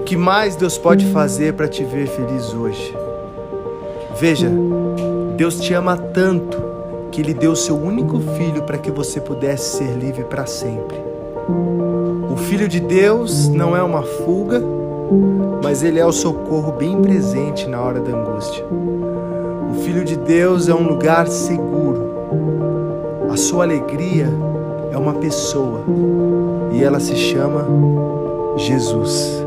O que mais Deus pode fazer para te ver feliz hoje? Veja, Deus te ama tanto que Ele deu seu único filho para que você pudesse ser livre para sempre. O Filho de Deus não é uma fuga, mas Ele é o socorro bem presente na hora da angústia. O Filho de Deus é um lugar seguro. A sua alegria é uma pessoa e ela se chama Jesus.